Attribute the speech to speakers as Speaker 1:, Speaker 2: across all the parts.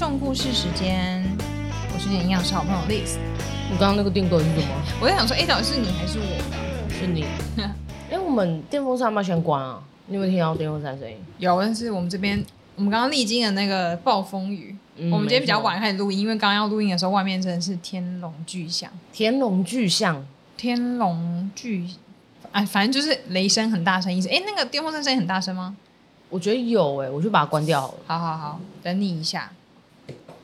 Speaker 1: 众故事时间，我是你的营养师好朋友 Liz。
Speaker 2: 你刚刚那个定格是什么？
Speaker 1: 我在想说，哎，到底是你还是我？
Speaker 2: 是你。哎，我们电风扇要不要先关啊？你有没有听到电风扇声音？
Speaker 1: 有，但是我们这边，我们刚刚历经了那个暴风雨，嗯、我们今天比较晚开始录音，因为刚刚要录音的时候，外面真的是天龙巨响。
Speaker 2: 天龙巨响，
Speaker 1: 天龙巨，哎，反正就是雷声很大声意思。哎，那个电风扇声音很大声吗？
Speaker 2: 我觉得有哎、欸，我就把它关掉好了。
Speaker 1: 好好好，等你一下。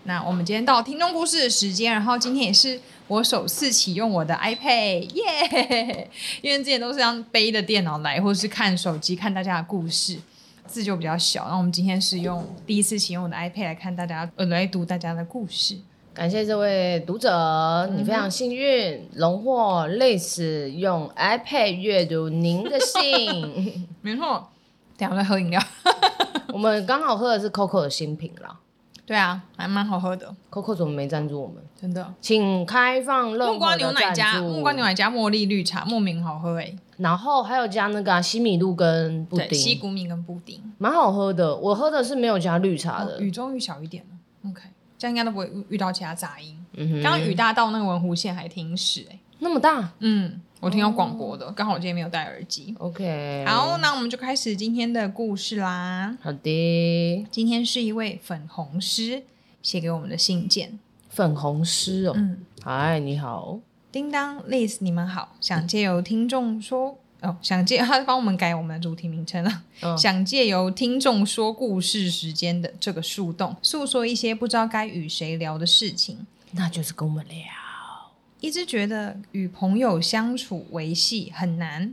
Speaker 1: 那我们今天到听众故事的时间，然后今天也是我首次启用我的 iPad，耶！因为之前都是这样背着电脑来，或者是看手机看大家的故事，字就比较小。然后我们今天是用第一次启用我的 iPad 来看大家，呃，来读大家的故事。
Speaker 2: 感谢这位读者，你非常幸运，荣获类似用 iPad 阅读您的信。
Speaker 1: 没错。等下我在喝饮料，
Speaker 2: 我们刚好喝的是 Coco 的新品啦。
Speaker 1: 对啊，还蛮好喝的。
Speaker 2: Coco 怎么没赞助我们？
Speaker 1: 真的，
Speaker 2: 请开放木
Speaker 1: 瓜牛奶加木瓜牛奶加茉莉绿茶，莫名好喝哎、欸。
Speaker 2: 然后还有加那个、啊、西米露跟布丁，
Speaker 1: 西谷米跟布丁，
Speaker 2: 蛮好喝的。我喝的是没有加绿茶的。
Speaker 1: 雨终于小一点了，OK，这样应该都不会遇到其他杂音。嗯哼，刚刚雨大到那个文湖线还停驶哎、欸，
Speaker 2: 那么大，
Speaker 1: 嗯。我听到广播的，刚、oh. 好我今天没有戴耳机。
Speaker 2: OK，
Speaker 1: 好，那我们就开始今天的故事啦。
Speaker 2: 好的，
Speaker 1: 今天是一位粉红师写给我们的信件。
Speaker 2: 粉红师哦，嗯，嗨，你好，
Speaker 1: 叮当，Liz，你们好，想借由听众说，哦，想借他帮我们改我们的主题名称了，哦、想借由听众说故事时间的这个树洞，诉说一些不知道该与谁聊的事情，
Speaker 2: 那就是跟我们聊。
Speaker 1: 一直觉得与朋友相处维系很难。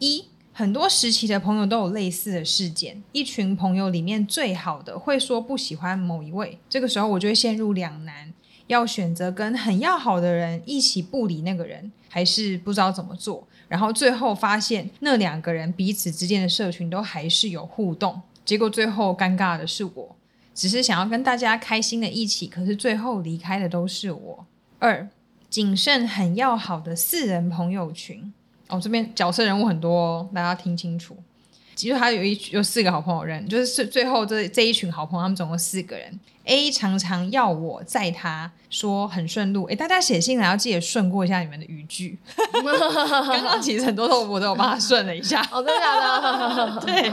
Speaker 1: 一，很多时期的朋友都有类似的事件。一群朋友里面最好的会说不喜欢某一位，这个时候我就会陷入两难：要选择跟很要好的人一起不理那个人，还是不知道怎么做。然后最后发现那两个人彼此之间的社群都还是有互动。结果最后尴尬的是我，只是想要跟大家开心的一起，可是最后离开的都是我。二。谨慎很要好的四人朋友群哦，这边角色人物很多哦，大家听清楚。其实他有一有四个好朋友人，就是最后这这一群好朋友，他们总共四个人。A 常常要我载他，说很顺路。哎，大家写信来要记得顺过一下你们的语句。刚刚其实很多都我都有帮他顺了一下。
Speaker 2: 哦，真的假的？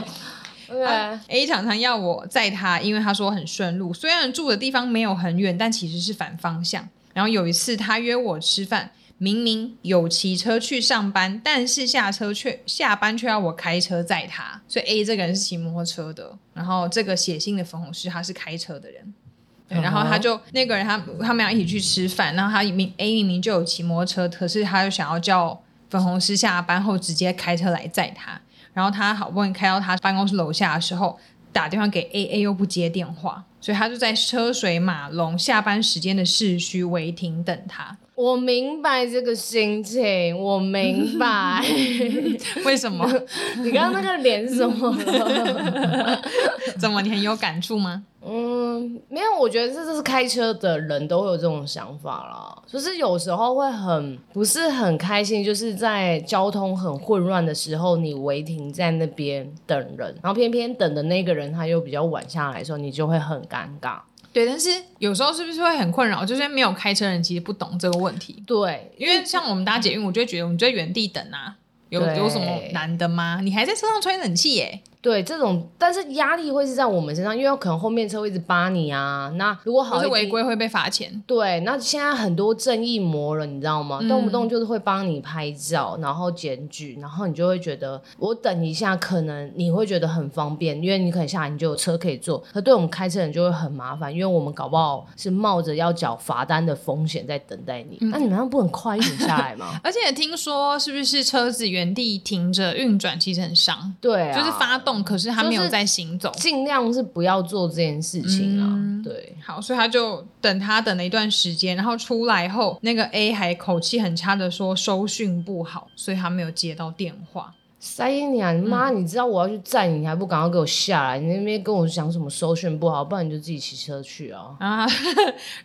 Speaker 1: 对。啊、A 常常要我载他，因为他说很顺路，虽然住的地方没有很远，但其实是反方向。然后有一次，他约我吃饭，明明有骑车去上班，但是下车却下班却要我开车载他。所以 A 这个人是骑摩托车的，然后这个写信的粉红师他是开车的人。对，然后他就那个人他他们俩一起去吃饭，然后他明 A 明明就有骑摩托车，可是他又想要叫粉红师下班后直接开车来载他。然后他好不容易开到他办公室楼下的时候，打电话给 A，A 又不接电话。所以他就在车水马龙、下班时间的市区违停等他。
Speaker 2: 我明白这个心情，我明白。
Speaker 1: 为什么？
Speaker 2: 你刚刚那个脸是什么？
Speaker 1: 怎么？你很有感触吗？
Speaker 2: 嗯，没有，我觉得这就是开车的人都会有这种想法啦。就是有时候会很不是很开心，就是在交通很混乱的时候，你违停在那边等人，然后偏偏等的那个人他又比较晚下来的时候，你就会很尴尬。
Speaker 1: 对，但是有时候是不是会很困扰？就是没有开车人其实不懂这个问题。
Speaker 2: 对，
Speaker 1: 因为像我们搭捷运，我就会觉得我们就在原地等啊，有有什么难的吗？你还在车上吹冷气耶？
Speaker 2: 对，这种，但是压力会是在我们身上，因为可能后面车会一直扒你啊。那如果好，
Speaker 1: 是违规会被罚钱。
Speaker 2: 对，那现在很多正义魔了，你知道吗？嗯、动不动就是会帮你拍照，然后检举，然后你就会觉得我等一下，可能你会觉得很方便，因为你可能下来你就有车可以坐。可对我们开车人就会很麻烦，因为我们搞不好是冒着要缴罚单的风险在等待你。那、嗯、你们不能快一点下来吗？
Speaker 1: 而且听说是不是车子原地停着运转其实很伤？
Speaker 2: 对、啊，
Speaker 1: 就是发动。可是他没有在行走，
Speaker 2: 尽量是不要做这件事情啊。嗯、对，
Speaker 1: 好，所以他就等他等了一段时间，然后出来后，那个 A 还口气很差的说收讯不好，所以他没有接到电话。
Speaker 2: 塞你啊，你妈！你知道我要去载你，你还不赶快给我下来？你那边跟我讲什么收讯不好，不然你就自己骑车去啊。啊，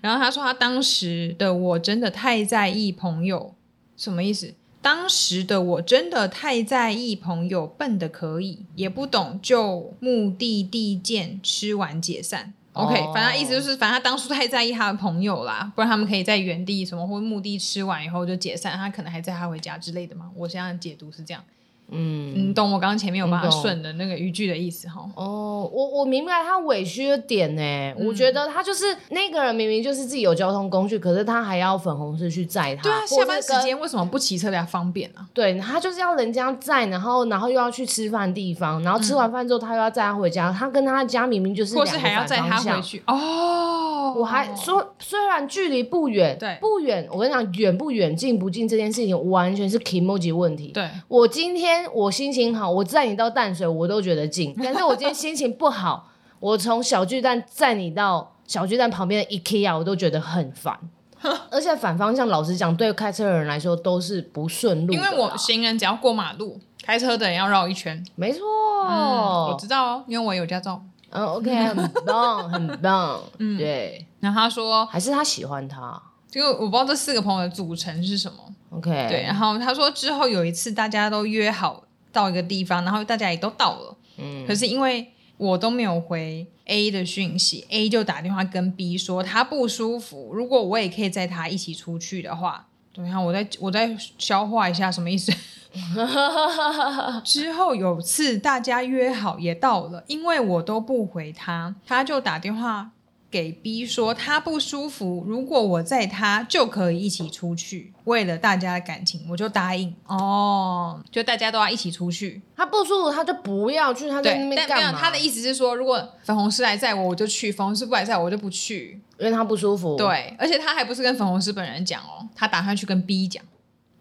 Speaker 1: 然后他说他当时的我真的太在意朋友，什么意思？当时的我真的太在意朋友，笨的可以，也不懂就目的地见，吃完解散。OK，、
Speaker 2: 哦、
Speaker 1: 反正意思就是，反正他当初太在意他的朋友啦，不然他们可以在原地什么或目的吃完以后就解散，他可能还载他回家之类的嘛。我现在解读是这样。嗯，你懂我刚刚前面有办法顺的那个语句的意思哈？
Speaker 2: 哦，我我明白他委屈的点呢、嗯。我觉得他就是那个人明明就是自己有交通工具，可是他还要粉红色去载他。
Speaker 1: 对啊，下班时间为什么不骑车比较方便呢、啊？
Speaker 2: 对，他就是要人家载，然后然后又要去吃饭地方，然后吃完饭之后他又要载他回家、嗯。他跟他家明明就是或是还要载他回去
Speaker 1: 哦。
Speaker 2: 我还说，虽然距离不远，对，不远。我跟你讲，远不远，近不近这件事情完全是 kimoji 问题。
Speaker 1: 对，
Speaker 2: 我今天。我心情好，我载你到淡水，我都觉得近。但是我今天心情不好，我从小巨蛋载你到小巨蛋旁边的 IKEA，我都觉得很烦。而且反方向，老实讲，对开车的人来说都是不顺路。
Speaker 1: 因为我行人只要过马路，开车的人要绕一圈。
Speaker 2: 没错、
Speaker 1: 嗯，我知道哦，因为我有驾照。
Speaker 2: 嗯，OK，很棒，很棒。嗯，对。
Speaker 1: 然后他说，
Speaker 2: 还是他喜欢他。
Speaker 1: 这个我不知道这四个朋友的组成是什么。
Speaker 2: OK，
Speaker 1: 对，然后他说之后有一次大家都约好到一个地方，然后大家也都到了，嗯，可是因为我都没有回 A 的讯息，A 就打电话跟 B 说他不舒服，如果我也可以载他一起出去的话，等一下我再我再消化一下什么意思。之后有次大家约好也到了，因为我都不回他，他就打电话。给 B 说他不舒服，如果我载他就可以一起出去。为了大家的感情，我就答应哦，就大家都要一起出去。
Speaker 2: 他不舒服，他就不要去。他在那边干嘛？
Speaker 1: 但没有，他的意思是说，如果粉红师来载我，我就去；粉红师不来载我，我就不去，
Speaker 2: 因为他不舒服。
Speaker 1: 对，而且他还不是跟粉红师本人讲哦，他打算去跟 B 讲，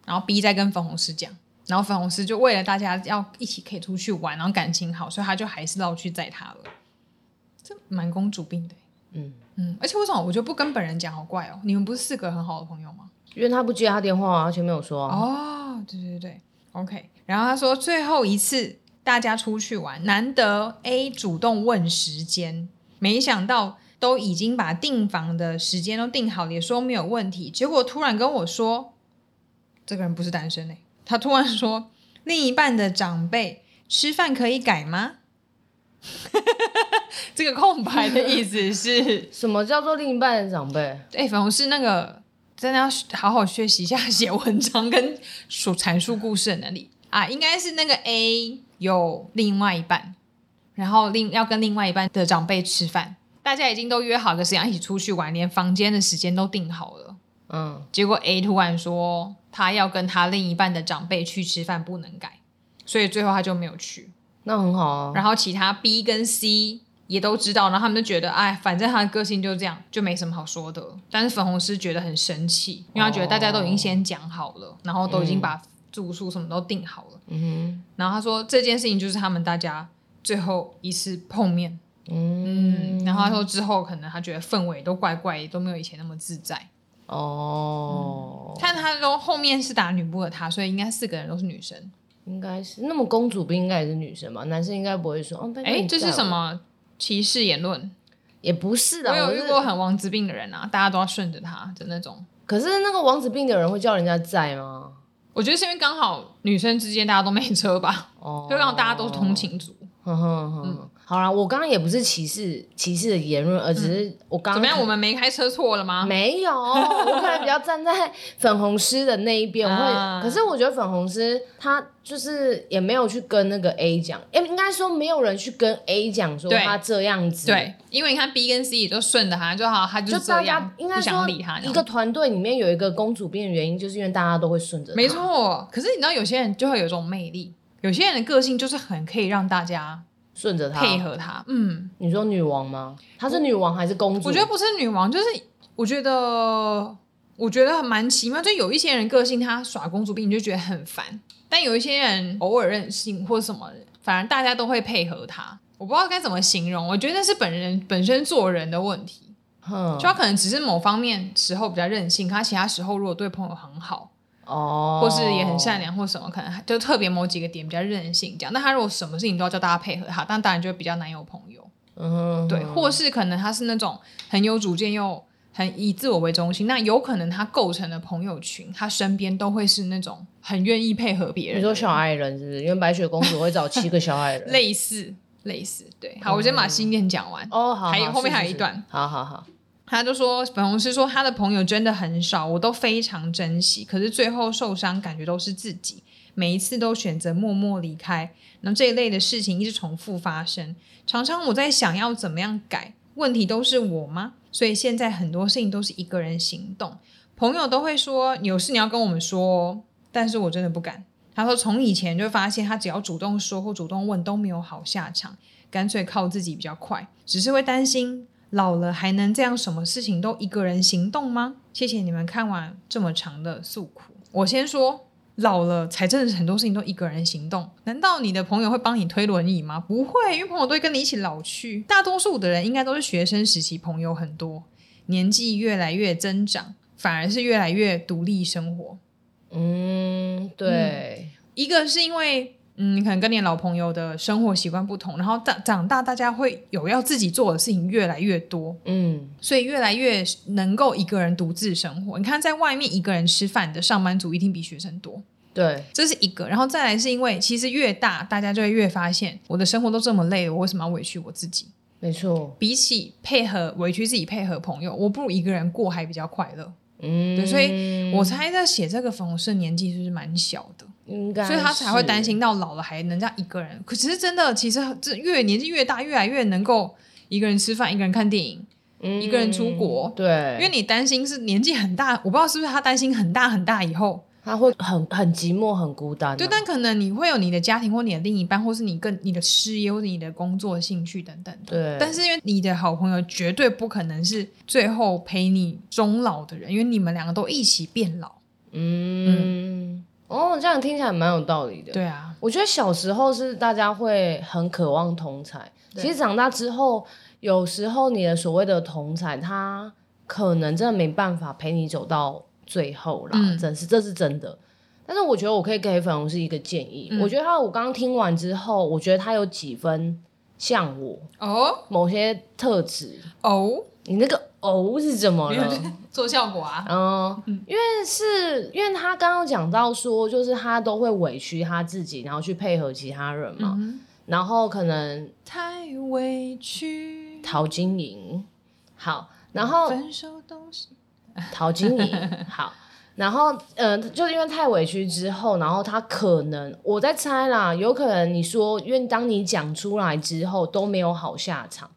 Speaker 1: 然后 B 再跟粉红师讲，然后粉红师就为了大家要一起可以出去玩，然后感情好，所以他就还是绕去载他了。这蛮公主病的。嗯嗯，而且为什么我觉得不跟本人讲好怪哦？你们不是四个很好的朋友吗？
Speaker 2: 因为他不接他电话啊，前面有说啊。
Speaker 1: 哦，对对对，OK。然后他说最后一次大家出去玩，难得 A 主动问时间，没想到都已经把订房的时间都订好了，也说没有问题。结果突然跟我说，这个人不是单身嘞。他突然说，另一半的长辈吃饭可以改吗？这个空白的意思是
Speaker 2: 什么？叫做另一半的长辈？
Speaker 1: 哎，粉红是那个真的要好好学习一下写文章跟所阐述故事的能力啊！应该是那个 A 有另外一半，然后另要跟另外一半的长辈吃饭，大家已经都约好个时间一起出去玩，连房间的时间都定好了。嗯，结果 A 突然说他要跟他另一半的长辈去吃饭，不能改，所以最后他就没有去。
Speaker 2: 那很好啊。
Speaker 1: 然后其他 B 跟 C 也都知道，然后他们就觉得，哎，反正他的个性就这样，就没什么好说的。但是粉红师觉得很生气，因为他觉得大家都已经先讲好了，哦、然后都已经把住宿什么都订好了。嗯哼，然后他说这件事情就是他们大家最后一次碰面。嗯，嗯然后他说之后可能他觉得氛围都怪怪，都没有以前那么自在。哦，看、嗯、他都后面是打女部的他，所以应该四个人都是女生。
Speaker 2: 应该是那么公主不应该也是女生吧？男生应该不会说哦。哎，
Speaker 1: 这是什么歧视言论？
Speaker 2: 也不是的。
Speaker 1: 我有遇过很王子病的人啊，大家都要顺着他的那种。
Speaker 2: 可是那个王子病的人会叫人家在吗？
Speaker 1: 我觉得是因为刚好女生之间大家都没车吧，哦，就让大家都是通勤族。
Speaker 2: 哼哼哼。嗯好啦，我刚刚也不是歧视歧视的言论，而只是我刚刚、
Speaker 1: 嗯、怎么样？我们没开车错了吗？
Speaker 2: 没有，我可能比较站在 粉红师的那一边。我会、啊，可是我觉得粉红师他就是也没有去跟那个 A 讲，哎应该说没有人去跟 A 讲说他这样子。
Speaker 1: 对，对因为你看 B 跟 C 也就顺着他就好，他就这样，就大家应该说理他。
Speaker 2: 一个团队里面有一个公主病的原因，就是因为大家都会顺着他。
Speaker 1: 没错，可是你知道有些人就会有一种魅力，有些人的个性就是很可以让大家。
Speaker 2: 顺着他
Speaker 1: 配合他，嗯，
Speaker 2: 你说女王吗？她是女王还是公主？
Speaker 1: 我觉得不是女王，就是我觉得我觉得蛮奇妙。就有一些人个性，他耍公主病，你就觉得很烦；但有一些人偶尔任性或什么，反而大家都会配合他。我不知道该怎么形容，我觉得那是本人本身做人的问题。嗯，就他可能只是某方面时候比较任性，他其他时候如果对朋友很好。哦，或是也很善良，或什么可能就特别某几个点比较任性这样。那他如果什么事情都要叫大家配合他，但当然就会比较难有朋友。嗯，对，或是可能他是那种很有主见又很以自我为中心，那有可能他构成的朋友群，他身边都会是那种很愿意配合别人。
Speaker 2: 你说小矮人是不是？因为白雪公主会找七个小矮人，
Speaker 1: 类似。类似。对，好，我先把心念讲完。
Speaker 2: 哦，好，
Speaker 1: 还有后面还有一段。
Speaker 2: 是是是好好好。
Speaker 1: 他就说，粉红师说他的朋友真的很少，我都非常珍惜，可是最后受伤感觉都是自己，每一次都选择默默离开。那这一类的事情一直重复发生，常常我在想要怎么样改，问题都是我吗？所以现在很多事情都是一个人行动，朋友都会说有事你要跟我们说，但是我真的不敢。他说从以前就发现他只要主动说或主动问都没有好下场，干脆靠自己比较快，只是会担心。老了还能这样，什么事情都一个人行动吗？谢谢你们看完这么长的诉苦。我先说，老了才真的是很多事情都一个人行动。难道你的朋友会帮你推轮椅吗？不会，因为朋友都会跟你一起老去。大多数的人应该都是学生时期朋友很多，年纪越来越增长，反而是越来越独立生活。
Speaker 2: 嗯，对，
Speaker 1: 嗯，一个是因为。嗯，你可能跟你老朋友的生活习惯不同，然后长长大，大家会有要自己做的事情越来越多，
Speaker 2: 嗯，
Speaker 1: 所以越来越能够一个人独自生活。你看，在外面一个人吃饭的上班族一定比学生多，
Speaker 2: 对，
Speaker 1: 这是一个。然后再来是因为，其实越大，大家就会越发现，我的生活都这么累了，我为什么要委屈我自己？
Speaker 2: 没错，
Speaker 1: 比起配合委屈自己配合朋友，我不如一个人过还比较快乐。
Speaker 2: 嗯，
Speaker 1: 对，所以我猜在写这个粉红色年纪是不是蛮小的？
Speaker 2: 应该，
Speaker 1: 所以他才会担心到老了还能这样一个人。可是真的，其实这越年纪越大，越来越能够一个人吃饭，一个人看电影，
Speaker 2: 嗯、
Speaker 1: 一个人出国。
Speaker 2: 对，
Speaker 1: 因为你担心是年纪很大，我不知道是不是他担心很大很大以后。
Speaker 2: 他会很很寂寞、很孤单啊。
Speaker 1: 对，但可能你会有你的家庭，或你的另一半，或是你跟你的事业，或者你的工作兴趣等等。
Speaker 2: 对。
Speaker 1: 但是因为你的好朋友绝对不可能是最后陪你终老的人，因为你们两个都一起变老。
Speaker 2: 嗯。嗯哦，这样听起来蛮有道理的。
Speaker 1: 对啊，
Speaker 2: 我觉得小时候是大家会很渴望同才，其实长大之后，有时候你的所谓的同才，他可能真的没办法陪你走到。最后啦，嗯、真是这是真的。但是我觉得我可以给粉红是一个建议。嗯、我觉得他，我刚刚听完之后，我觉得他有几分像我
Speaker 1: 哦，
Speaker 2: 某些特质
Speaker 1: 哦。
Speaker 2: 你那个哦是怎么了？
Speaker 1: 做效果啊？
Speaker 2: 嗯，因为是因为他刚刚讲到说，就是他都会委屈他自己，然后去配合其他人嘛。嗯、然后可能
Speaker 1: 太委屈，
Speaker 2: 陶晶莹。好，然后
Speaker 1: 分手都是。
Speaker 2: 陶晶莹 好，然后呃，就是因为太委屈之后，然后他可能我在猜啦，有可能你说，因为当你讲出来之后都没有好下场，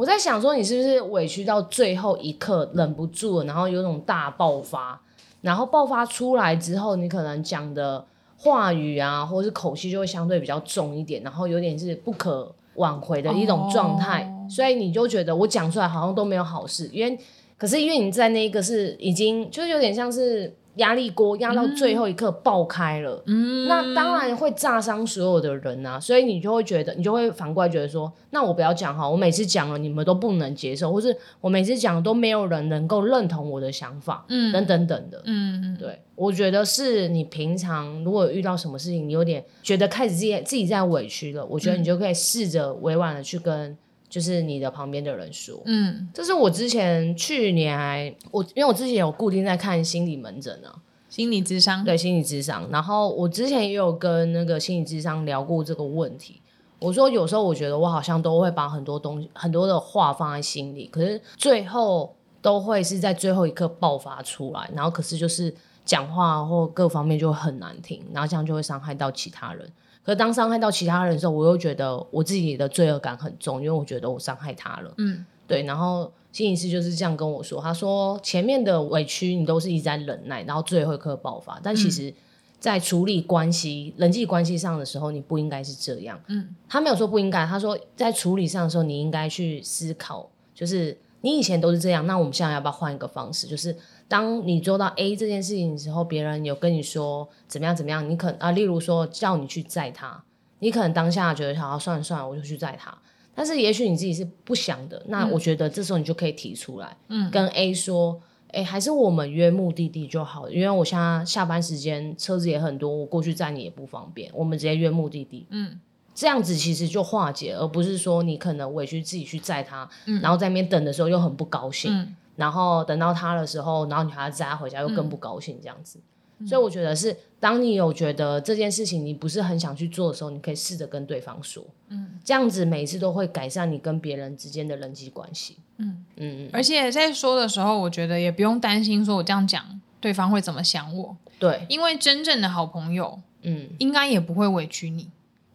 Speaker 2: 我在想说你是不是委屈到最后一刻忍不住了，然后有种大爆发，然后爆发出来之后，你可能讲的话语啊，或是口气就会相对比较重一点，然后有点是不可挽回的一种状态，哦、所以你就觉得我讲出来好像都没有好事，因为。可是因为你在那个是已经就是有点像是压力锅压到最后一刻爆开了，嗯，那当然会炸伤所有的人啊，所以你就会觉得你就会反过来觉得说，那我不要讲哈，我每次讲了你们都不能接受，或是我每次讲都没有人能够认同我的想法，嗯，等等等的，嗯，对，我觉得是你平常如果遇到什么事情，你有点觉得开始自己自己在委屈了，我觉得你就可以试着委婉的去跟。就是你的旁边的人说，嗯，这是我之前去年还我，因为我之前有固定在看心理门诊啊，
Speaker 1: 心理智商，
Speaker 2: 对，心理智商。然后我之前也有跟那个心理智商聊过这个问题。我说有时候我觉得我好像都会把很多东西、很多的话放在心里，可是最后都会是在最后一刻爆发出来，然后可是就是讲话或各方面就会很难听，然后这样就会伤害到其他人。可当伤害到其他人的时候，我又觉得我自己的罪恶感很重，因为我觉得我伤害他了。嗯，对。然后心理师就是这样跟我说，他说前面的委屈你都是一直在忍耐，然后最后一刻爆发。但其实，在处理关系、嗯、人际关系上的时候，你不应该是这样。嗯，他没有说不应该，他说在处理上的时候，你应该去思考，就是你以前都是这样，那我们现在要不要换一个方式？就是。当你做到 A 这件事情的时候，别人有跟你说怎么样怎么样，你可啊，例如说叫你去载他，你可能当下觉得好，算了算了，我就去载他。但是也许你自己是不想的，那我觉得这时候你就可以提出来，嗯，跟 A 说，哎，还是我们约目的地就好，因为我现在下班时间车子也很多，我过去载你也不方便，我们直接约目的地，嗯，这样子其实就化解，而不是说你可能委屈自己去载他，嗯，然后在那边等的时候又很不高兴，嗯。然后等到他的时候，然后你还要载他回家，又更不高兴这样子。嗯、所以我觉得是，当你有觉得这件事情你不是很想去做的时候，你可以试着跟对方说，嗯，这样子每一次都会改善你跟别人之间的人际关系，嗯
Speaker 1: 嗯，而且在说的时候，我觉得也不用担心说我这样讲对方会怎么想我，
Speaker 2: 对，
Speaker 1: 因为真正的好朋友，嗯，应该也不会委屈你。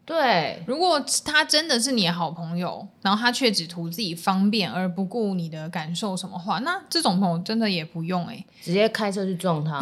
Speaker 2: 对，
Speaker 1: 如果他真的是你的好朋友，然后他却只图自己方便而不顾你的感受什么话，那这种朋友真的也不用哎、欸，
Speaker 2: 直接开车去撞他。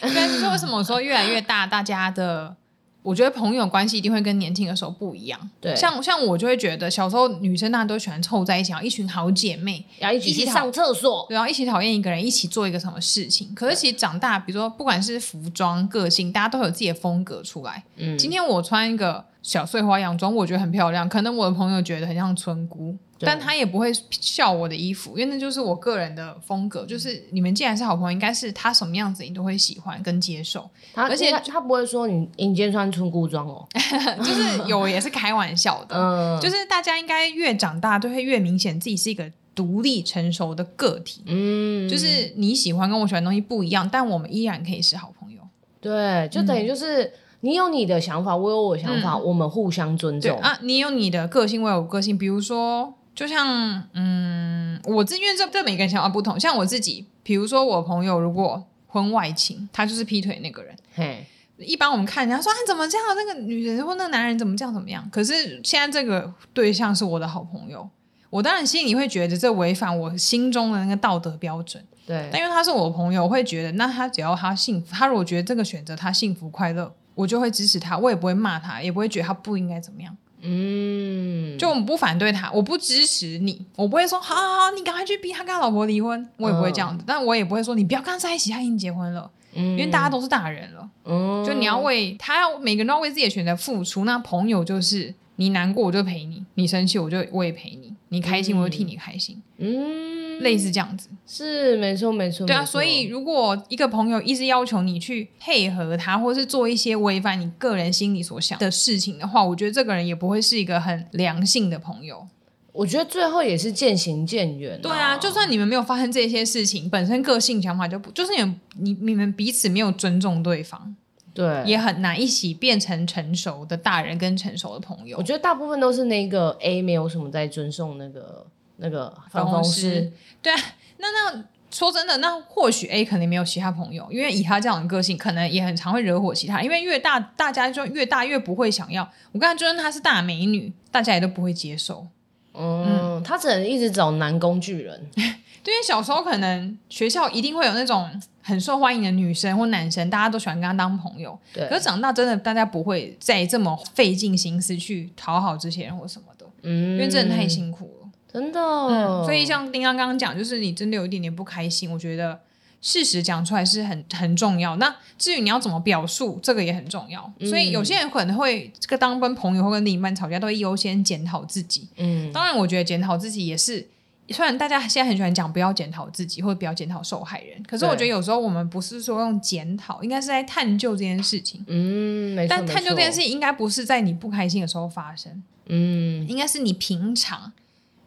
Speaker 1: 对，就是为什么我说越来越大，大家的。我觉得朋友关系一定会跟年轻的时候不一样。对，像像我就会觉得小时候女生大家都喜欢凑在一起，然后一群好姐妹，
Speaker 2: 然后一起去上厕所，
Speaker 1: 然后一起讨厌一个人，一起做一个什么事情。可是其实长大，比如说不管是服装、个性，大家都有自己的风格出来。嗯，今天我穿一个小碎花洋装，我觉得很漂亮，可能我的朋友觉得很像村姑。但他也不会笑我的衣服，因为那就是我个人的风格。就是你们既然是好朋友，应该是他什么样子你都会喜欢跟接受。
Speaker 2: 他而且他，他不会说你你今天穿村姑装哦，
Speaker 1: 就是有也是开玩笑的。嗯，就是大家应该越长大都会越明显自己是一个独立成熟的个体。嗯，就是你喜欢跟我喜欢的东西不一样，但我们依然可以是好朋友。
Speaker 2: 对，就等于就是。嗯你有你的想法，我有我的想法，嗯、我们互相尊重
Speaker 1: 啊。你有你的个性，我有个性。比如说，就像嗯，我自愿这这每个人想法不同。像我自己，比如说我朋友如果婚外情，他就是劈腿那个人。嘿，一般我们看人家说啊，怎么这样？那个女人或那个男人怎么这样？怎么样？可是现在这个对象是我的好朋友，我当然心里会觉得这违反我心中的那个道德标准。
Speaker 2: 对，
Speaker 1: 但因为他是我朋友，我会觉得那他只要他幸福，他如果觉得这个选择他幸福快乐。我就会支持他，我也不会骂他，也不会觉得他不应该怎么样。嗯，就我们不反对他，我不支持你，我不会说好好好，你赶快去逼他跟他老婆离婚，我也不会这样子。嗯、但我也不会说你不要跟他在一起，他已经结婚了。嗯，因为大家都是大人了。嗯，就你要为他要每个人都要为自己的选择付出。那朋友就是你难过我就陪你，你生气我就我也陪你，你开心我就替你开心。嗯。类似这样子
Speaker 2: 是没错没错，
Speaker 1: 对啊，所以如果一个朋友一直要求你去配合他，或是做一些违反你个人心里所想的事情的话，我觉得这个人也不会是一个很良性的朋友。
Speaker 2: 我觉得最后也是渐行渐远啊。
Speaker 1: 对啊，就算你们没有发生这些事情，本身个性想法就不，就是你们你你们彼此没有尊重对方，
Speaker 2: 对，
Speaker 1: 也很难一起变成成熟的大人跟成熟的朋友。
Speaker 2: 我觉得大部分都是那个 A 没有什么在尊重那个。那个分公司，
Speaker 1: 对啊，那那说真的，那或许 A 肯定没有其他朋友，因为以他这样的个性，可能也很常会惹火其他。因为越大，大家就越大越不会想要。我刚才就算她是大美女，大家也都不会接受。
Speaker 2: 嗯，嗯他只能一直找男工具人。
Speaker 1: 对，因为小时候可能学校一定会有那种很受欢迎的女生或男生，大家都喜欢跟他当朋友。对，可是长大真的大家不会再这么费尽心思去讨好这些人或什么的。嗯，因为真的太辛苦了。
Speaker 2: 真的、嗯，
Speaker 1: 所以像丁刚刚刚讲，就是你真的有一点点不开心，我觉得事实讲出来是很很重要。那至于你要怎么表述，这个也很重要。嗯、所以有些人可能会这个当跟朋友或跟另一半吵架，都会优先检讨自己。嗯，当然，我觉得检讨自己也是，虽然大家现在很喜欢讲不要检讨自己或者不要检讨受害人，可是我觉得有时候我们不是说用检讨，应该是在探究这件事情。嗯。但探究这件事情应该不是在你不开心的时候发生。嗯，应该是你平常。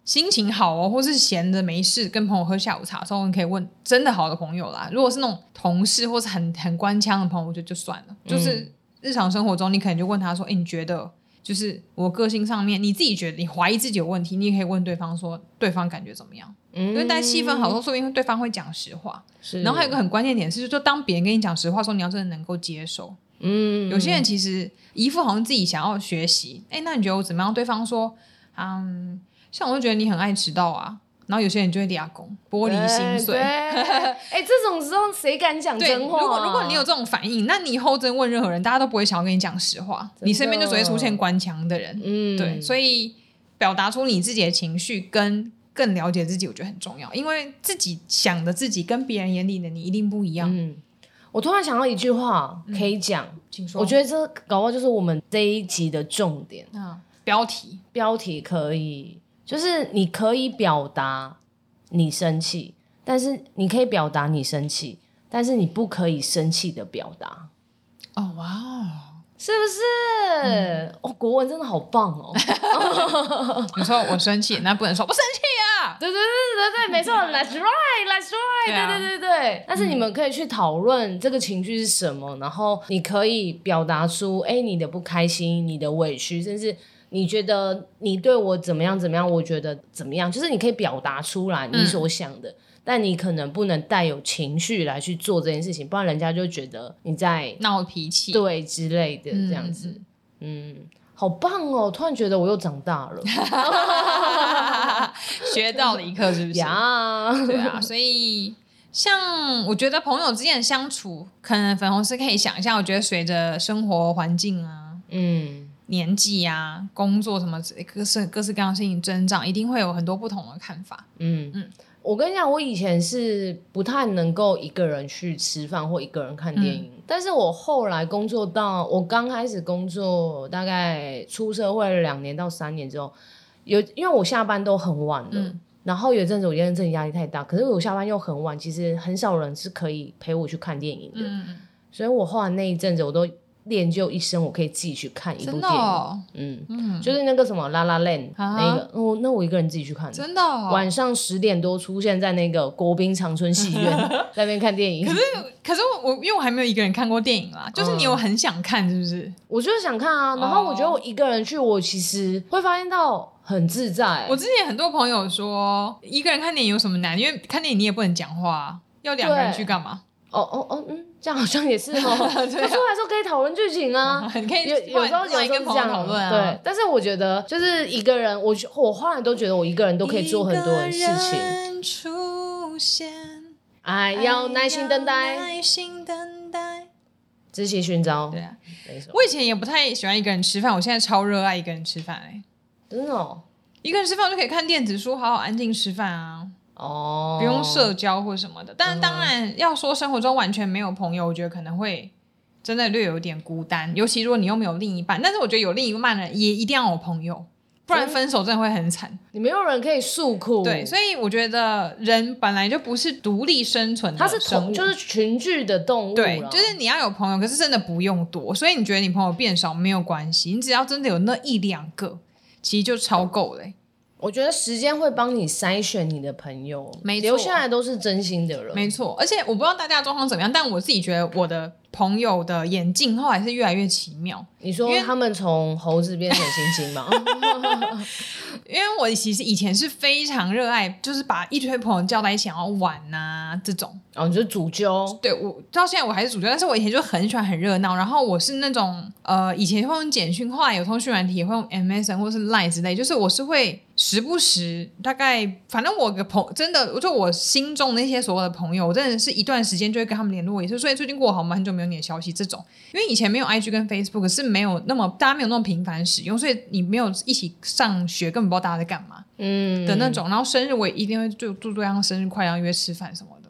Speaker 1: 心情好哦，或是闲着没事跟朋友喝下午茶的时候，你可以问真的好的朋友啦。如果是那种同事或是很很官腔的朋友，我觉得就算了。嗯、就是日常生活中，你可能就问他说：“哎，你觉得就是我个性上面，你自己觉得你怀疑自己有问题，你也可以问对方说，对方感觉怎么样？嗯、因为大家气氛好，说不定对方会讲实话。是然后还有一个很关键点是，就当别人跟你讲实话说，你要真的能够接受。嗯，有些人其实一副好像自己想要学习。哎，那你觉得我怎么样？对方说，嗯。像我就觉得你很爱迟到啊，然后有些人就会抓狂，玻璃心碎。哎、
Speaker 2: 欸，这种时候谁敢讲真话？
Speaker 1: 如果如果你有这种反应，那你以后真问任何人，大家都不会想要跟你讲实话，你身边就只会出现官腔的人。嗯，对，所以表达出你自己的情绪，跟更了解自己，我觉得很重要，因为自己想的自己跟别人眼里的你一定不一样。嗯，
Speaker 2: 我突然想到一句话可以讲，嗯、请说。我觉得这搞不好就是我们这一集的重点
Speaker 1: 啊，标题
Speaker 2: 标题可以。就是你可以表达你生气，但是你可以表达你生气，但是你不可以生气的表达。
Speaker 1: 哦，哇哦，
Speaker 2: 是不是？嗯、哦，国文真的好棒哦！
Speaker 1: 你说我生气，那不能说不生气啊。
Speaker 2: 对对对对对，没错，Let's right，Let's right，对、啊、对对对。但是你们可以去讨论这个情绪是什么，嗯、然后你可以表达出，哎，你的不开心，你的委屈，甚至你觉得你对我怎么样怎么样，我觉得怎么样，就是你可以表达出来你所想的。嗯但你可能不能带有情绪来去做这件事情，不然人家就觉得你在
Speaker 1: 闹脾气，
Speaker 2: 对之类的这样子。嗯，嗯，好棒哦！突然觉得我又长大了
Speaker 1: 学到了一课，是不是？
Speaker 2: 呀，
Speaker 1: 对啊。所以，像我觉得朋友之间的相处，可能粉红丝可以想一下。我觉得随着生活环境啊，嗯，年纪啊，工作什么各式各式各样的事情增长，一定会有很多不同的看法。嗯嗯。
Speaker 2: 我跟你讲，我以前是不太能够一个人去吃饭或一个人看电影，嗯、但是我后来工作到我刚开始工作，大概出社会两年到三年之后，有因为我下班都很晚了，嗯、然后有阵子我觉得自己压力太大，可是我下班又很晚，其实很少人是可以陪我去看电影的，嗯、所以我后来那一阵子我都。练就一生，我可以自己去看一部电影。哦、嗯，嗯就是那个什么《La La Land》那个，哦，那我一个人自己去看。
Speaker 1: 真的、哦，
Speaker 2: 晚上十点多出现在那个国宾长春戏院，在那边看电影。
Speaker 1: 可是，可是我因为我还没有一个人看过电影啦，就是你有很想看，是不是？嗯、
Speaker 2: 我就是想看啊，然后我觉得我一个人去，我其实会发现到很自在。
Speaker 1: 我之前很多朋友说，一个人看电影有什么难？因为看电影你也不能讲话，要两个人去干嘛？
Speaker 2: 哦哦哦，嗯。这样好像也是 哦，他啊、出来时候可以讨论剧情啊，
Speaker 1: 你可以
Speaker 2: 有有时候有时候这样讨论啊。对，但是我觉得就是一个人，我我后来都觉得我一个人都可以做很多的事情。出现，爱要耐心等待，耐心等待，仔细寻找。对啊，
Speaker 1: 我以前也不太喜欢一个人吃饭，我现在超热爱一个人吃饭哎，
Speaker 2: 真的哦，
Speaker 1: 一个人吃饭我就可以看电子书，好好安静吃饭啊。哦，不用社交或什么的，但当然要说生活中完全没有朋友，我觉得可能会真的略有点孤单，尤其如果你又没有另一半。但是我觉得有另一半的人也一定要有朋友，不然分手真的会很惨。
Speaker 2: 你没有人可以诉苦，
Speaker 1: 对，所以我觉得人本来就不是独立生存的，
Speaker 2: 它是同就是群聚的动物，
Speaker 1: 对，就是你要有朋友，可是真的不用多。所以你觉得你朋友变少没有关系，你只要真的有那一两个，其实就超够了。
Speaker 2: 我觉得时间会帮你筛选你的朋友，没，留下来都是真心的人。
Speaker 1: 没错，而且我不知道大家状况怎么样，但我自己觉得我的朋友的眼镜后来是越来越奇妙。
Speaker 2: 你说他们从猴子变成猩猩吗？
Speaker 1: 因为我其实以前是非常热爱，就是把一堆朋友叫在一起然后玩啊这种。
Speaker 2: 然后你就主揪？
Speaker 1: 对，我到现在我还是主揪，但是我以前就很喜欢很热闹。然后我是那种呃，以前会用简讯，后来有通讯软体也会用 MSN 或是 Line 之类，就是我是会时不时大概，反正我个朋真的，就我心中那些所有的朋友，我真的是一段时间就会跟他们联络一次，所以最近过好吗？很久没有你的消息这种。因为以前没有 IG 跟 Facebook 是没有那么大家没有那么频繁使用，所以你没有一起上学，根本不知道大家在干嘛，嗯的那种。然后生日我也一定会就祝对方生日快乐，约吃饭什么的。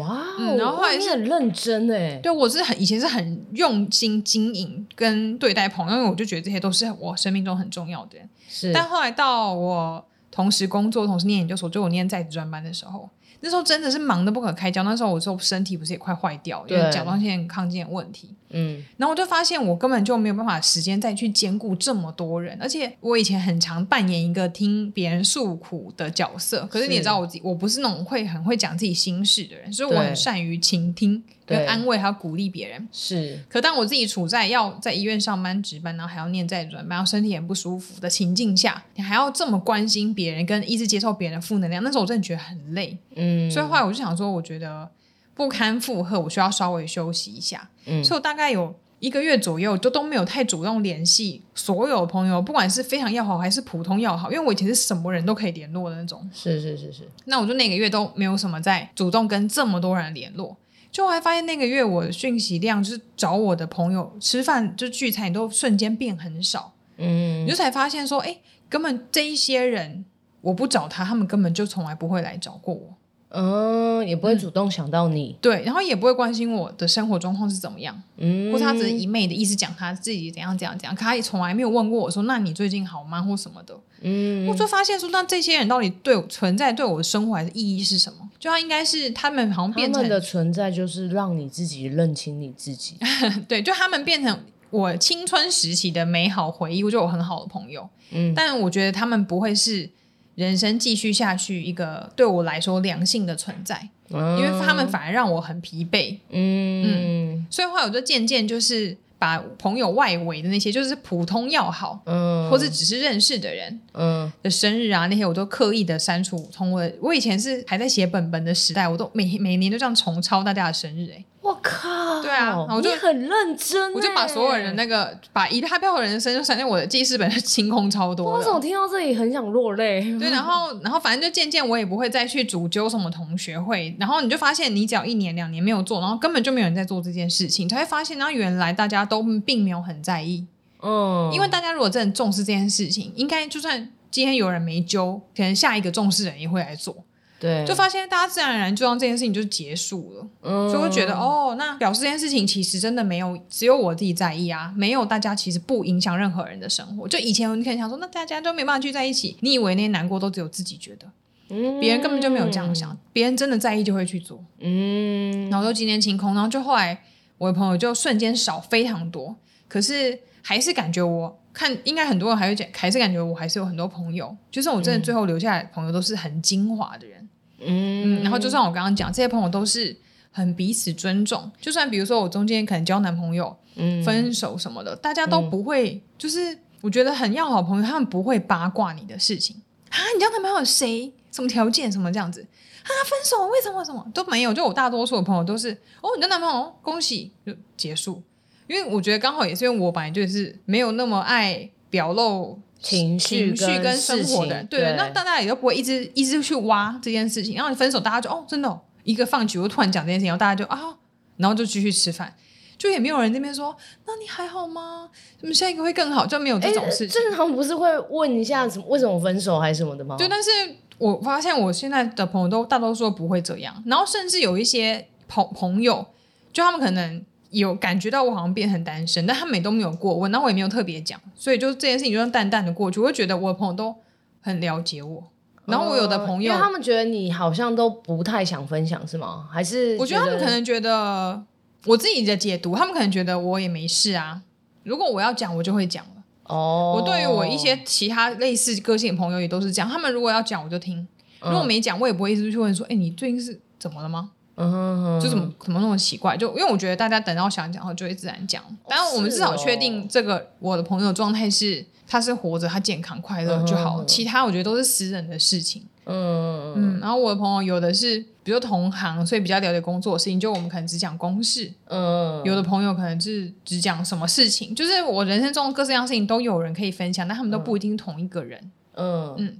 Speaker 2: 哇、嗯，然后后来是很认真哎，
Speaker 1: 对我是很以前是很用心经营跟对待朋友，因为我就觉得这些都是我生命中很重要的人。是，但后来到我同时工作，同时念研究所，就我念在职专班的时候。那时候真的是忙得不可开交，那时候我说身体不是也快坏掉，因为甲状腺亢进的问题。嗯，然后我就发现我根本就没有办法时间再去兼顾这么多人，而且我以前很常扮演一个听别人诉苦的角色，可是你也知道我自己，我不是那种会很会讲自己心事的人，所以我很善于倾听。跟，安慰还有鼓励别人是，可当我自己处在要在医院上班值班，然后还要念在转班，然后身体很不舒服的情境下，你还要这么关心别人，跟一直接受别人的负能量，那时候我真的觉得很累。嗯，所以后来我就想说，我觉得不堪负荷，我需要稍微休息一下。嗯，所以我大概有一个月左右，就都没有太主动联系所有朋友，不管是非常要好还是普通要好，因为我以前是什么人都可以联络的那种。
Speaker 2: 是是是是，
Speaker 1: 那我就那个月都没有什么在主动跟这么多人联络。就我还发现那个月我的讯息量，就是找我的朋友吃饭就聚餐，都瞬间变很少。嗯，你就才发现说，哎，根本这一些人我不找他，他们根本就从来不会来找过我。
Speaker 2: 嗯，也不会主动想到你。
Speaker 1: 嗯，对，然后也不会关心我的生活状况是怎么样。嗯，或者他只是一昧的意思讲他自己怎样怎样怎样，可他也从来没有问过我说，那你最近好吗或什么的。嗯，我就发现说，那这些人到底对我存在对我的生活还是意义是什么？就他应该是他们好像变成
Speaker 2: 他们的存在就是让你自己认清你自己。
Speaker 1: 对，就他们变成我青春时期的美好回忆，我觉得我很好的朋友。嗯，但我觉得他们不会是人生继续下去一个对我来说良性的存在，嗯、因为他们反而让我很疲惫。嗯嗯，所以后来我就渐渐就是。把朋友外围的那些，就是普通要好，嗯，或者只是认识的人，嗯，的生日啊那些，我都刻意的删除。从我我以前是还在写本本的时代，我都每每年都这样重抄大家的生日，哎。
Speaker 2: 我靠！
Speaker 1: 对啊，我就
Speaker 2: 很认真，
Speaker 1: 我就把所有人那个把一大票的人生就闪在我的记事本，就清空超多。
Speaker 2: 我怎么听到这里很想落泪？
Speaker 1: 对，然后然后反正就渐渐我也不会再去主揪什么同学会，然后你就发现你只要一年两年没有做，然后根本就没有人在做这件事情，才会发现，然后原来大家都并没有很在意。嗯，因为大家如果真的重视这件事情，应该就算今天有人没揪，可能下一个重视人也会来做。
Speaker 2: 对，
Speaker 1: 就发现大家自然而然就让这件事情就结束了，嗯，所以我觉得哦，那表示这件事情其实真的没有只有我自己在意啊，没有大家其实不影响任何人的生活。就以前你可能想说，那大家都没办法聚在一起，你以为那些难过都只有自己觉得，嗯，别人根本就没有这样想，别人真的在意就会去做，嗯，然后就今天清空，然后就后来我的朋友就瞬间少非常多，可是还是感觉我看应该很多人还会讲，还是感觉我还是有很多朋友，就是我真的最后留下来的朋友都是很精华的人。嗯，然后就像我刚刚讲，这些朋友都是很彼此尊重。就算比如说我中间可能交男朋友，嗯，分手什么的，大家都不会，就是我觉得很要好朋友，他们不会八卦你的事情啊。你交男朋友谁？什么条件？什么这样子啊？分手为什么？什么都没有？就我大多数的朋友都是哦，你的男朋友，恭喜就结束。因为我觉得刚好也是因为我本来就是没有那么爱表露。
Speaker 2: 情绪
Speaker 1: 跟，跟生活的，对，对，那大家也都不会一直一直去挖这件事情，然后你分手，大家就哦，真的，哦，一个放局，我突然讲这件事情，然后大家就啊，然后就继续吃饭，就也没有人那边说，那你还好吗？怎么下一个会更好？就没有这种事情。
Speaker 2: 正常不是会问一下什么为什么分手还是什么的吗？
Speaker 1: 对，但是我发现我现在的朋友都大多数不会这样，然后甚至有一些朋朋友，就他们可能。有感觉到我好像变很单身，但他们也都没有过问，那我也没有特别讲，所以就这件事情就淡淡的过去。我会觉得我的朋友都很了解我，然后我有的朋友，
Speaker 2: 因为他们觉得你好像都不太想分享，是吗？还是
Speaker 1: 我觉得他们可能觉得我自己的解读，他们可能觉得我也没事啊。如果我要讲，我就会讲了。哦，我对于我一些其他类似个性的朋友也都是这样，他们如果要讲，我就听；如果没讲，我也不会一直去问说，哎，你最近是怎么了吗？嗯就怎么怎么那么奇怪？就因为我觉得大家等到想讲后就会自然讲。当然，我们至少确定这个我的朋友状态是他是活着，他健康快乐就好。其他我觉得都是私人的事情。嗯嗯。然后我的朋友有的是，比如同行，所以比较了解工作的事情，就我们可能只讲公事。嗯。有的朋友可能是只讲什么事情，就是我人生中各式各样事情都有人可以分享，但他们都不一定同一个人。嗯嗯。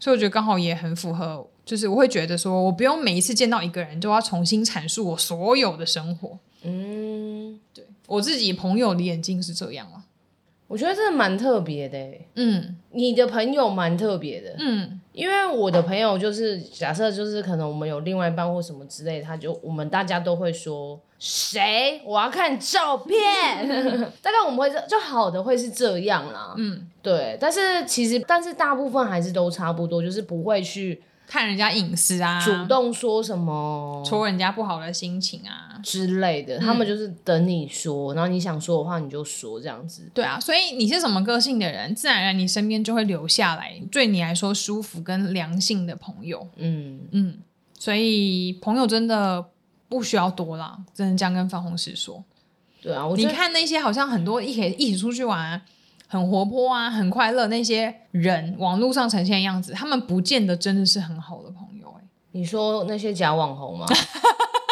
Speaker 1: 所以我觉得刚好也很符合。就是我会觉得说，我不用每一次见到一个人都要重新阐述我所有的生活。嗯，对，我自己朋友的眼睛是这样啊。
Speaker 2: 我觉得这蛮特别的。嗯，你的朋友蛮特别的。嗯，因为我的朋友就是假设就是可能我们有另外一半或什么之类，他就我们大家都会说谁？我要看照片。大概我们会就好的会是这样啦。嗯，对。但是其实但是大部分还是都差不多，就是不会去。
Speaker 1: 看人家隐私啊，
Speaker 2: 主动说什么，
Speaker 1: 戳人家不好的心情啊
Speaker 2: 之类的，他们就是等你说，嗯，然后你想说的话你就说这样子。
Speaker 1: 对啊，所以你是什么个性的人，自然而然你身边就会留下来对你来说舒服跟良性的朋友。嗯嗯，所以朋友真的不需要多啦，真的这样跟方红石说。
Speaker 2: 对啊，我
Speaker 1: 你看那些好像很多一起一起出去玩。很活泼啊，很快乐。那些人网络上呈现的样子，他们不见得真的是很好的朋友。哎，
Speaker 2: 你说那些假网红吗？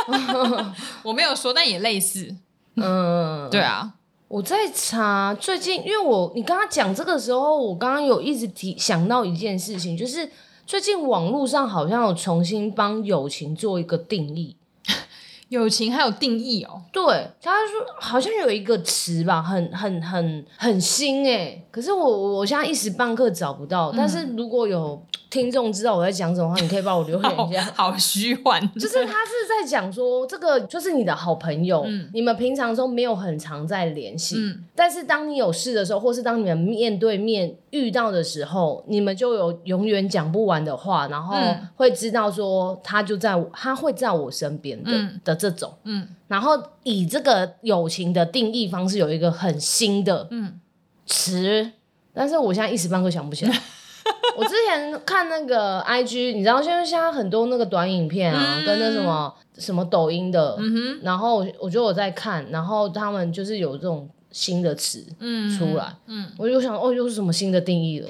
Speaker 1: 我没有说，但也类似。嗯，对啊。
Speaker 2: 我在查最近，因为我你刚刚讲这个时候，我刚刚有一直提想到一件事情，就是最近网络上好像有重新帮友情做一个定义。
Speaker 1: 友情还有定义哦？
Speaker 2: 对，他说好像有一个词吧，很很很很新诶，可是我我现在一时半刻找不到，嗯、但是如果有。听众知道我在讲什么话，你可以帮我留言一下。
Speaker 1: 好虚幻，
Speaker 2: 就是他是在讲说，这个就是你的好朋友，嗯、你们平常中没有很常在联系，嗯、但是当你有事的时候，或是当你们面对面遇到的时候，你们就有永远讲不完的话，然后会知道说他就在我，他会在我身边的、嗯、的这种，嗯，然后以这个友情的定义方式有一个很新的嗯。词，嗯、但是我现在一时半刻想不起来。我之前看那个 IG，你知道现在现在很多那个短影片啊，嗯、跟那什么什么抖音的，嗯、然后我觉得我在看，然后他们就是有这种新的词出来，嗯，嗯。我就想哦，又是什么新的定义了。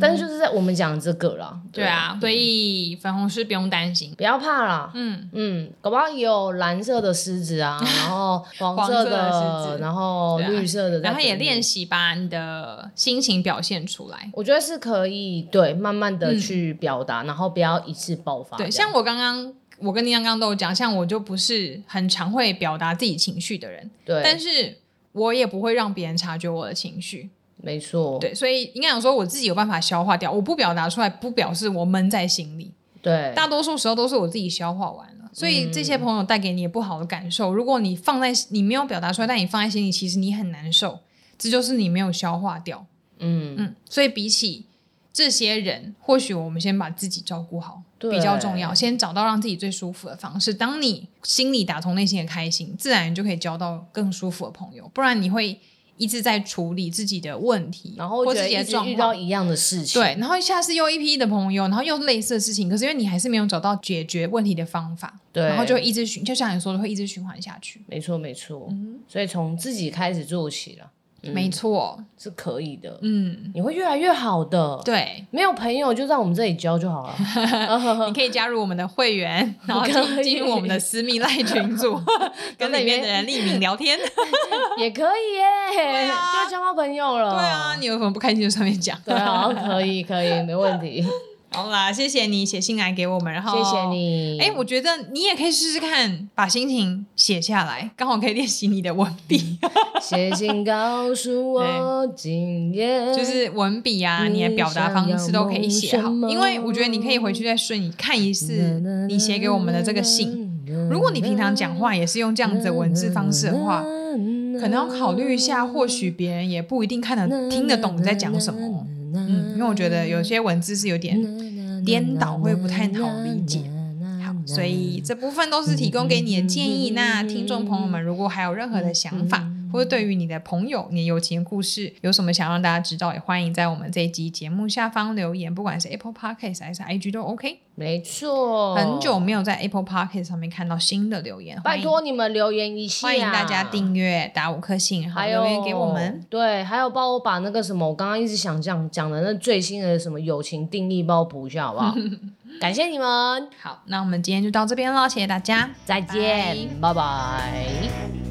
Speaker 2: 但是就是在我们讲这个啦，
Speaker 1: 对。啊，所以粉红狮不用担心，
Speaker 2: 不要怕啦。嗯。嗯，搞不好也有蓝色的狮子啊，然后黄色的狮子，然后绿色的，
Speaker 1: 然后也练习把你的心情表现出来。
Speaker 2: 我觉得是可以，对，慢慢的去表达，然后不要一次爆发。
Speaker 1: 对，像我刚刚，我跟你刚刚都有讲，像我就不是很常会表达自己情绪的人，对，但是我也不会让别人察觉我的情绪。
Speaker 2: 没错，
Speaker 1: 对，所以应该讲说我自己有办法消化掉，我不表达出来，不表示我闷在心里。
Speaker 2: 对，
Speaker 1: 大多数时候都是我自己消化完了，所以这些朋友带给你也不好的感受，嗯、如果你放在你没有表达出来，但你放在心里，其实你很难受，这就是你没有消化掉。嗯嗯，所以比起这些人，或许我们先把自己照顾好对比较重要，先找到让自己最舒服的方式。当你心里打从内心的开心，自然就可以交到更舒服的朋友，不然你会。一直在处理自己的问题，
Speaker 2: 然后或自己的状况，遇到一样的事情，
Speaker 1: 对，然后下次又一批的朋友，然后又类似的事情，可是因为你还是没有找到解决问题的方法，对，然后就会一直循，就像你说的，会一直循环下去。
Speaker 2: 没错，没错，嗯，所以从自己开始做起了。
Speaker 1: 没错，
Speaker 2: 是可以的。嗯，你会越来越好的。
Speaker 1: 对，
Speaker 2: 没有朋友就在我们这里交就好了。
Speaker 1: 你可以加入我们的会员，然后进进入我们的私密赖群组，跟里面的人匿名聊天，
Speaker 2: 也可以耶。就交到朋友了。
Speaker 1: 对啊，你有什么不开心就上面讲。
Speaker 2: 对啊，可以可以，没问题。
Speaker 1: 好啦，谢谢你写信来给我们，然后
Speaker 2: 谢谢你。
Speaker 1: 哎，我觉得你也可以试试看，把心情写下来，刚好可以练习你的文笔。
Speaker 2: 写信告诉我 今夜，
Speaker 1: 就是文笔啊，你的表达方式都可以写好，因为我觉得你可以回去再顺看一次你写给我们的这个信。如果你平常讲话也是用这样子的文字方式的话，可能要考虑一下，或许别人也不一定看得听得懂你在讲什么。嗯，因为我觉得有些文字是有点颠倒，会不太好理解。好，所以这部分都是提供给你的建议。那听众朋友们，如果还有任何的想法，或者对于你的朋友、你的友情故事，有什么想让大家知道，也欢迎在我们这一集节目下方留言，不管是 Apple Podcast 还是 IG 都 OK。
Speaker 2: 没错，
Speaker 1: 很久没有在 Apple Podcast 上面看到新的留言，
Speaker 2: 拜托你们留言一下，
Speaker 1: 欢迎大家订阅、打五颗星，然后留言给我们。
Speaker 2: 对，还有帮我把那个什么，我刚刚一直想讲讲的那最新的什么友情定义，帮我补一下好不好？感谢你们。
Speaker 1: 好，那我们今天就到这边了，谢谢大家，
Speaker 2: 再见，拜拜。